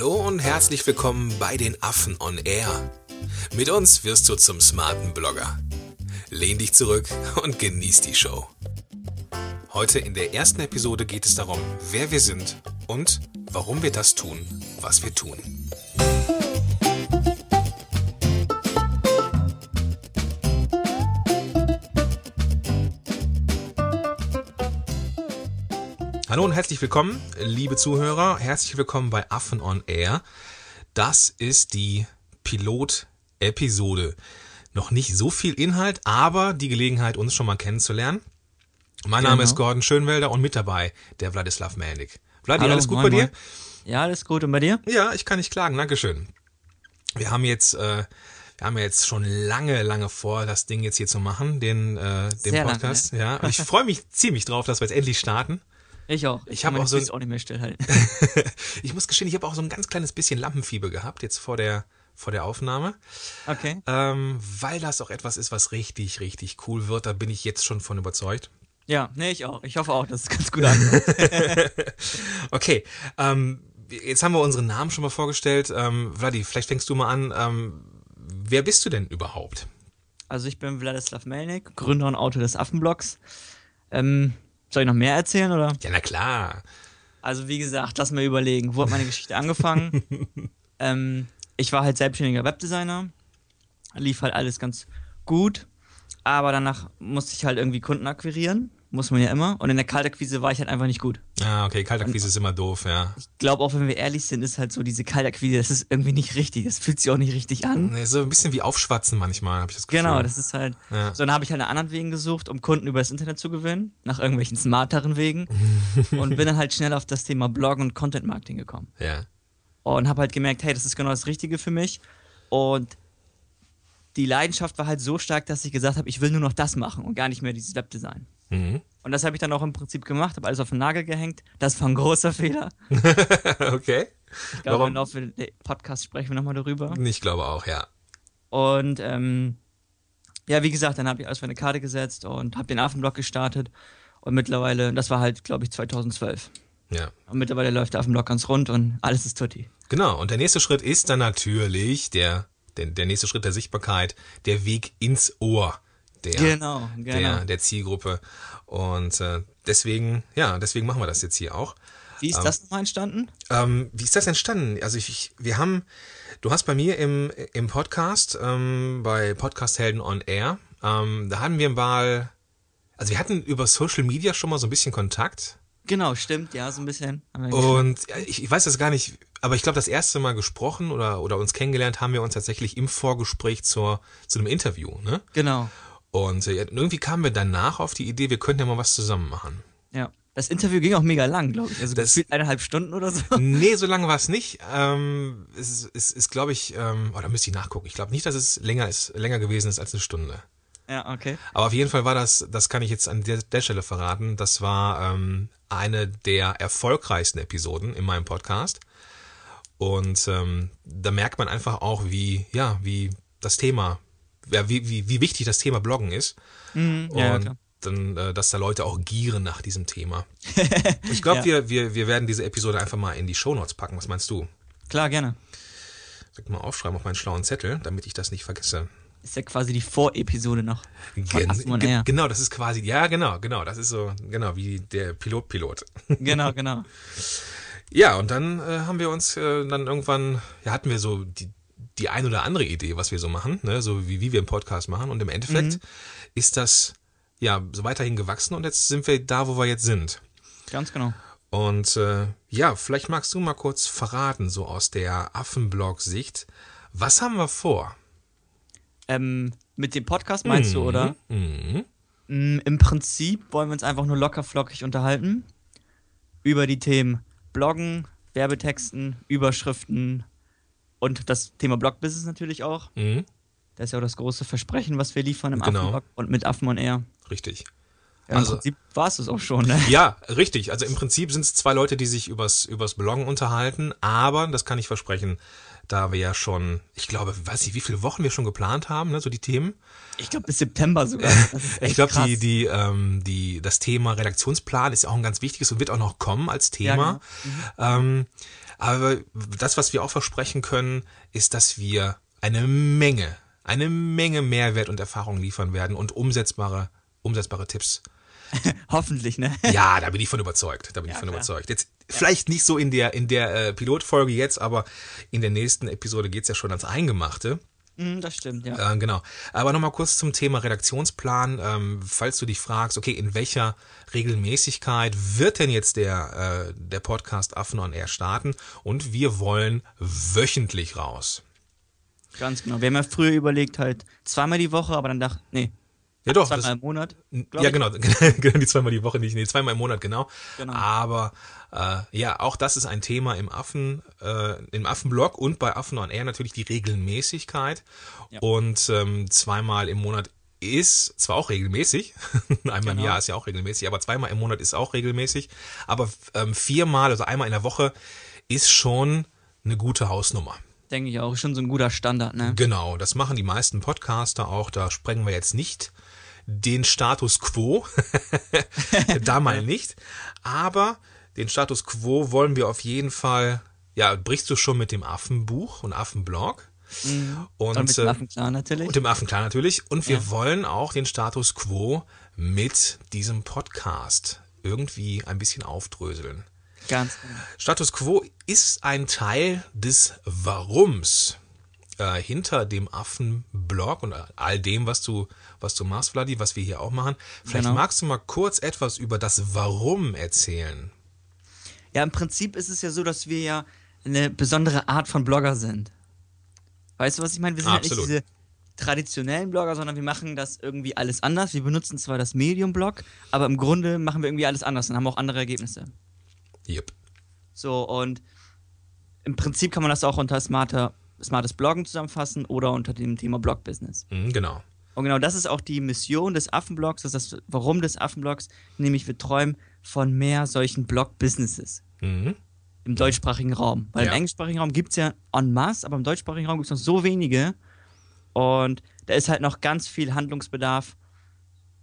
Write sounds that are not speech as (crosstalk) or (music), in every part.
Hallo und herzlich willkommen bei den Affen on Air. Mit uns wirst du zum smarten Blogger. Lehn dich zurück und genieß die Show. Heute in der ersten Episode geht es darum, wer wir sind und warum wir das tun, was wir tun. Hallo und herzlich willkommen, liebe Zuhörer. Herzlich willkommen bei Affen on Air. Das ist die Pilot-Episode. Noch nicht so viel Inhalt, aber die Gelegenheit, uns schon mal kennenzulernen. Mein Name Genau. ist Gordon Schönwelder und mit dabei der Wladislav Melnik. Vladi, Hallo, alles gut moin, bei dir? moin. Ja, alles gut. Und bei dir? Ja, ich kann nicht klagen, Dankeschön. Wir haben jetzt, äh, wir haben jetzt schon lange, lange vor, das Ding jetzt hier zu machen, den, äh, den Sehr lange, Podcast. Ja, und ich (laughs) freue mich ziemlich drauf, dass wir jetzt endlich starten. Ich auch. Ich kann hab meine auch so ein- auch nicht mehr stillhalten. (laughs) ich muss gestehen, ich habe auch so ein ganz kleines bisschen Lampenfieber gehabt jetzt vor der vor der Aufnahme, Okay. ähm, weil das auch etwas ist, was richtig, richtig cool wird. Da bin ich jetzt schon von überzeugt. Ja, nee, ich auch. Ich hoffe auch, dass es ganz gut ankommt. (laughs) Okay, ähm, jetzt haben wir unseren Namen schon mal vorgestellt. Ähm, Vladi, vielleicht fängst du mal an. Ähm, wer bist du denn überhaupt? Also ich bin Wladislav Melnik, Gründer und Autor des Affenblocks. Ähm, soll ich noch mehr erzählen oder? Ja, na klar. Also wie gesagt, lass mal überlegen. Wo hat meine Geschichte angefangen? (laughs) ähm, ich war halt selbstständiger Webdesigner. Lief halt alles ganz gut. Aber danach musste ich halt irgendwie Kunden akquirieren. Muss man ja immer. Und in der Kaltakquise war ich halt einfach nicht gut. Ah, okay, Kaltakquise ist immer doof, ja. Ich glaube auch, wenn wir ehrlich sind, ist halt so diese Kaltakquise, das ist irgendwie nicht richtig. Das fühlt sich auch nicht richtig an. Nee, so ein bisschen wie Aufschwatzen manchmal, habe ich das Gefühl. Genau, das ist halt. Ja. So, dann habe ich halt nach anderen Wegen gesucht, um Kunden über das Internet zu gewinnen, nach irgendwelchen smarteren Wegen. (laughs) und bin dann halt schnell auf das Thema Bloggen und Content Marketing gekommen. Ja. Und habe halt gemerkt, hey, das ist genau das Richtige für mich. Und die Leidenschaft war halt so stark, dass ich gesagt habe, ich will nur noch das machen und gar nicht mehr dieses Webdesign. Mhm. Und das habe ich dann auch im Prinzip gemacht, habe alles auf den Nagel gehängt. Das war ein großer Fehler. (laughs) okay. Ich glaube, im Laufe des Podcasts sprechen wir nochmal darüber. Ich glaube auch, ja. Und ähm, ja, wie gesagt, dann habe ich alles auf eine Karte gesetzt und habe den Affenblog gestartet. Und mittlerweile, das war halt, glaube ich, 2012. Ja. Und mittlerweile läuft der Affenblog ganz rund und alles ist tutti. Genau, und der nächste Schritt ist dann natürlich der, der, der nächste Schritt der Sichtbarkeit, der Weg ins Ohr der, Genau, genau. der, der Zielgruppe. Und äh, deswegen, ja, deswegen machen wir das jetzt hier auch. Wie ist das nochmal entstanden? Ähm, wie ist das entstanden? Also ich, ich, wir haben, du hast bei mir im, im Podcast, ähm, bei Podcast Helden on Air, ähm, da hatten wir mal, also wir hatten über Social Media schon mal so ein bisschen Kontakt. Genau, stimmt, ja, so ein bisschen. Und ja, ich, ich weiß das gar nicht, aber ich glaube, das erste Mal gesprochen oder, oder uns kennengelernt haben wir uns tatsächlich im Vorgespräch zur, zu einem Interview. Ne? genau, Und äh, irgendwie kamen wir danach auf die Idee, wir könnten ja mal was zusammen machen. ja. Das Interview ging auch mega lang, glaube ich. Also Das- eineinhalb Stunden oder so. Nee, so lange war es nicht. Ähm, es ist, es ist glaube ich, ähm, oh, da müsste ich nachgucken. Ich glaube nicht, dass es länger ist, länger gewesen ist als eine Stunde. Ja, okay. Aber auf jeden Fall war das, das kann ich jetzt an der, der Stelle verraten, das war ähm, eine der erfolgreichsten Episoden in meinem Podcast. Und ähm, da merkt man einfach auch, wie, ja, wie das Thema, ja, wie, wie, wie wichtig das Thema Bloggen ist. Mhm, ja, und klar. dann, äh, dass da Leute auch gieren nach diesem Thema. (laughs) Ich glaube, Ja. wir, wir, wir werden diese Episode einfach mal in die Shownotes packen. Was meinst du? Klar, gerne. Ich mal aufschreiben auf meinen schlauen Zettel, damit ich das nicht vergesse. Ist ja quasi die Vorepisode noch. Gen ge- genau, das ist quasi, ja, genau, genau, das ist so, genau, wie der Pilot-Pilot. (laughs) Genau, genau. Ja, und dann äh, haben wir uns äh, dann irgendwann, ja, hatten wir so die, die ein oder andere Idee, was wir so machen, ne, so wie, wie wir einen Podcast machen. Und im Endeffekt Mhm. ist das, ja, so weiterhin gewachsen und jetzt sind wir da, wo wir jetzt sind. Ganz genau. Und äh, ja, vielleicht magst du mal kurz verraten, so aus der Affenblog-Sicht, was haben wir vor? Ähm, mit dem Podcast meinst du, oder? Mhm. Mm, Im Prinzip wollen wir uns einfach nur locker flockig unterhalten über die Themen Bloggen, Werbetexten, Überschriften und das Thema Blogbusiness natürlich auch. Mhm. Das ist ja auch das große Versprechen, was wir liefern im Genau. Affenblog und mit Affen on Air. Richtig. Ja, Im Also- Prinzip war es das auch schon, ne? (laughs) Ja, richtig. Also im Prinzip sind es zwei Leute, die sich übers, übers Bloggen unterhalten, aber das kann ich versprechen, da wir ja schon, ich glaube, weiß ich, wie viele Wochen wir schon geplant haben, ne, so die Themen. Ich glaube bis September sogar. (laughs) Ich glaube, die, die, ähm, die, das Thema Redaktionsplan ist ja auch ein ganz wichtiges und wird auch noch kommen als Thema. Ja, genau. ähm, Aber das, was wir auch versprechen können, ist, dass wir eine Menge, eine Menge Mehrwert und Erfahrung liefern werden und umsetzbare, umsetzbare Tipps. (laughs) Hoffentlich, ne? Ja, da bin ich von überzeugt. Da bin Ja, ich von klar. überzeugt. Jetzt vielleicht nicht so in der in der äh, Pilotfolge jetzt, aber in der nächsten Episode geht's ja schon ans Eingemachte. Mm, das stimmt, ja. Äh, genau. Aber nochmal kurz zum Thema Redaktionsplan. Ähm, falls du dich fragst, okay, in welcher Regelmäßigkeit wird denn jetzt der, äh, der Podcast Affen on Air starten? Und wir wollen wöchentlich raus. Ganz genau. Wir haben ja früher überlegt, halt zweimal die Woche, aber dann dachte, nee, Ja doch, zweimal das, im Monat. ja ich. genau, (laughs) genau die zweimal die Woche nicht, nee, zweimal im Monat genau. Genau. Aber äh, ja, auch das ist ein Thema im Affen, äh, im Affenblog und bei Affen on Air natürlich die Regelmäßigkeit. Ja. Und ähm, zweimal im Monat ist zwar auch regelmäßig, (laughs) einmal im Genau. Jahr ist ja auch regelmäßig, aber zweimal im Monat ist auch regelmäßig. Aber ähm, viermal, also einmal in der Woche, ist schon eine gute Hausnummer. Denke ich auch. Schon so ein guter Standard, ne? Genau, das machen die meisten Podcaster auch. Da sprengen wir jetzt nicht den Status quo. (laughs) da mal nicht. Aber den Status quo wollen wir auf jeden Fall. Ja, brichst du schon mit dem Affenbuch und Affenblog? Und, Und mit äh, dem Affenklar natürlich. und dem Affenklar natürlich. Und wir Ja. wollen auch den Status quo mit diesem Podcast irgendwie ein bisschen aufdröseln. Ganz genau. Status quo ist ein Teil des Warums äh, hinter dem Affenblog und all dem, was du, was du machst, Vladi, was wir hier auch machen. Vielleicht Genau. magst du mal kurz etwas über das Warum erzählen. Ja, im Prinzip ist es ja so, dass wir ja eine besondere Art von Blogger sind. Weißt du, was ich meine? Wir sind halt nicht Absolut. diese traditionellen Blogger, sondern wir machen das irgendwie alles anders. Wir benutzen zwar das Medium-Blog, aber im Grunde machen wir irgendwie alles anders und haben auch andere Ergebnisse. Yep. So, und im Prinzip kann man das auch unter smarter, smartes Bloggen zusammenfassen oder unter dem Thema Blog-Business. Mhm, genau. Und genau das ist auch die Mission des Affenblogs, das ist das Warum des Affenblogs, nämlich wir träumen von mehr solchen Blog-Businesses Mhm. im deutschsprachigen Raum. Weil Ja. im englischsprachigen Raum gibt es ja en masse, aber im deutschsprachigen Raum gibt es noch so wenige. Und da ist halt noch ganz viel Handlungsbedarf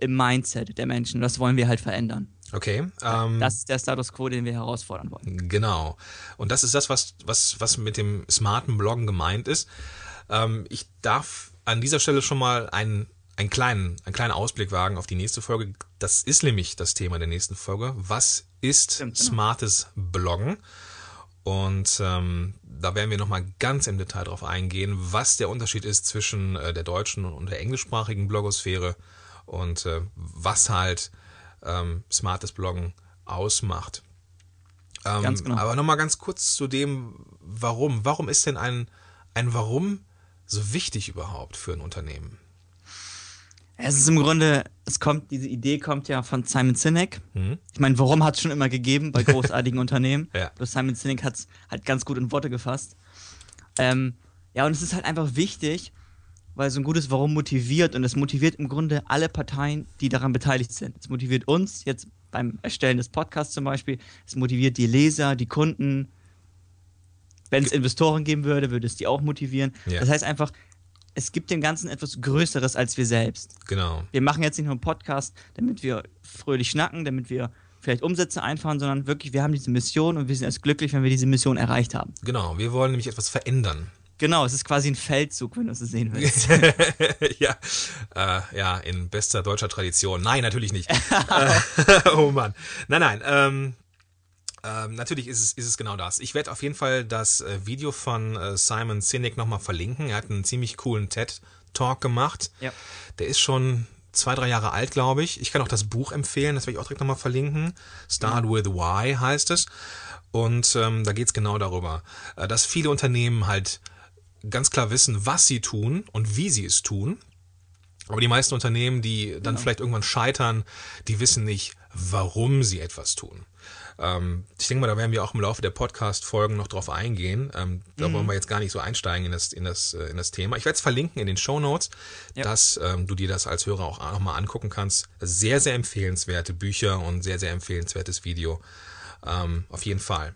im Mindset der Menschen. Das wollen wir halt verändern. Okay. Ähm, Das ist der Status quo, den wir herausfordern wollen. Genau. Und das ist das, was, was, was mit dem smarten Bloggen gemeint ist. Ähm, ich darf an dieser Stelle schon mal einen, einen, kleinen, einen kleinen Ausblick wagen auf die nächste Folge. Das ist nämlich das Thema der nächsten Folge. Was ist Stimmt, genau. smartes Bloggen? Und ähm, da werden wir nochmal ganz im Detail drauf eingehen, was der Unterschied ist zwischen äh, der deutschen und der englischsprachigen Blogosphäre und äh, was halt ähm, smartes Bloggen ausmacht. Ähm, Ganz genau. Aber nochmal ganz kurz zu dem, warum. Warum ist denn ein, ein Warum so wichtig überhaupt für ein Unternehmen? Es ist im Grunde, es kommt, diese Idee kommt ja von Simon Sinek. Mhm. Ich meine, warum hat es schon immer gegeben bei (laughs) großartigen Unternehmen? Ja. Bloß Simon Sinek hat es halt ganz gut in Worte gefasst. Ähm, ja, und es ist halt einfach wichtig, weil so ein gutes Warum motiviert und es motiviert im Grunde alle Parteien, die daran beteiligt sind. Es motiviert uns jetzt beim Erstellen des Podcasts zum Beispiel, es motiviert die Leser, die Kunden. Wenn es Investoren geben würde, würde es die auch motivieren. Ja. Das heißt einfach, es gibt dem Ganzen etwas Größeres als wir selbst. Genau. Wir machen jetzt nicht nur einen Podcast, damit wir fröhlich schnacken, damit wir vielleicht Umsätze einfahren, sondern wirklich, wir haben diese Mission und wir sind erst glücklich, wenn wir diese Mission erreicht haben. Genau. Wir wollen nämlich etwas verändern. Genau, es ist quasi ein Feldzug, wenn du es sehen willst. (laughs) ja, äh, ja, in bester deutscher Tradition. Nein, natürlich nicht. (laughs) äh, (laughs) oh Mann. Nein, nein. Ähm, ähm, natürlich ist es, ist es genau das. Ich werde auf jeden Fall das äh, Video von äh, Simon Sinek nochmal verlinken. Er hat einen ziemlich coolen TED-Talk gemacht. Ja. Der ist schon zwei, drei Jahre alt, glaube ich. Ich kann auch das Buch empfehlen, das werde ich auch direkt nochmal verlinken. Start with Why heißt es. Und ähm, da geht es genau darüber, äh, dass viele Unternehmen halt ganz klar wissen, was sie tun und wie sie es tun. Aber die meisten Unternehmen, die dann vielleicht irgendwann scheitern, die wissen nicht, warum sie etwas tun. Ähm, ich denke mal, da werden wir auch im Laufe der Podcast-Folgen noch drauf eingehen. Ähm, da wollen wir jetzt gar nicht so einsteigen in das, in das, äh, in das Thema. Ich werde es verlinken in den Show Notes, Ja. dass ähm, du dir das als Hörer auch nochmal angucken kannst. Sehr, sehr empfehlenswerte Bücher und sehr, sehr empfehlenswertes Video. Ähm, auf jeden Fall.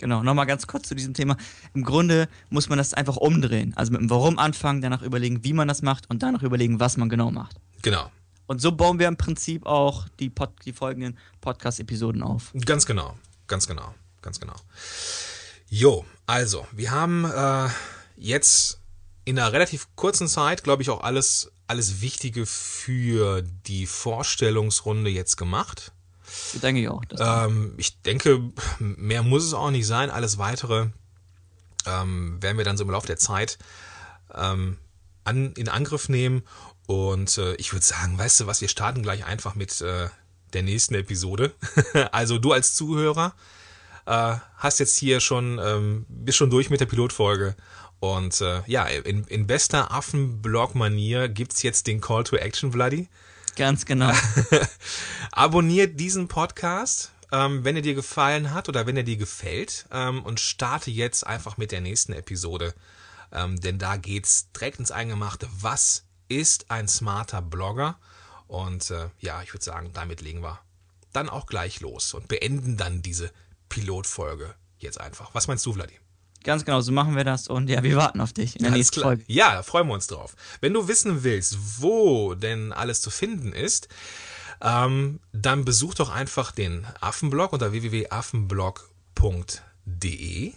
Genau, nochmal ganz kurz zu diesem Thema. Im Grunde muss man das einfach umdrehen. Also mit dem Warum anfangen, danach überlegen, wie man das macht und danach überlegen, was man genau macht. Genau. Und so bauen wir im Prinzip auch die, Pod die folgenden Podcast-Episoden auf. Ganz genau, ganz genau, ganz genau. Jo, also, wir haben äh, jetzt in einer relativ kurzen Zeit, glaube ich, auch alles, alles Wichtige für die Vorstellungsrunde jetzt gemacht. Das denke ich auch. Ähm, ich denke, mehr muss es auch nicht sein. Alles weitere ähm, werden wir dann so im Laufe der Zeit ähm, an, in Angriff nehmen. Und äh, ich würde sagen, weißt du was, wir starten gleich einfach mit äh, der nächsten Episode. (laughs) also du als Zuhörer äh, hast jetzt hier schon, ähm, bist schon durch mit der Pilotfolge. Und äh, ja, in, in bester Affenblog-Manier gibt's jetzt den Call to Action, Vladi. Ganz genau. (laughs) Abonniert diesen Podcast, ähm, wenn er dir gefallen hat oder wenn er dir gefällt ähm, und starte jetzt einfach mit der nächsten Episode. Ähm, denn da geht's direkt ins Eingemachte. Was ist ein smarter Blogger? Und äh, ja, ich würde sagen, damit legen wir dann auch gleich los und beenden dann diese Pilotfolge jetzt einfach. Was meinst du, Vladi? Ganz genau, so machen wir das und ja, wir warten auf dich in der Alles nächsten klar. Folge. Ja, da freuen wir uns drauf. Wenn du wissen willst, wo denn alles zu finden ist, ähm, dann besuch doch einfach den Affenblog unter www.affenblog.de.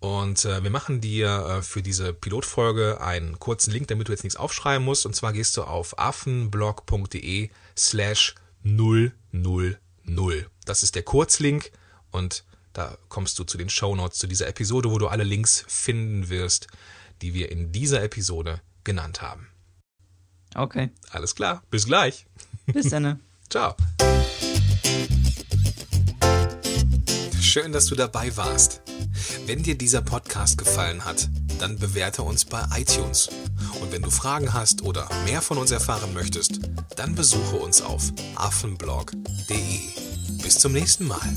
Und äh, wir machen dir äh, für diese Pilotfolge einen kurzen Link, damit du jetzt nichts aufschreiben musst. Und zwar gehst du auf affenblog.de slash 000. Das ist der Kurzlink und da kommst du zu den Shownotes zu dieser Episode, wo du alle Links finden wirst, die wir in dieser Episode genannt haben. Okay, Alles klar, bis gleich. bis dann. (laughs) Ciao. Schön, dass du dabei warst. Wenn dir dieser Podcast gefallen hat, dann bewerte uns bei iTunes. Und wenn du Fragen hast oder mehr von uns erfahren möchtest, dann besuche uns auf affenblog.de. Bis zum nächsten Mal.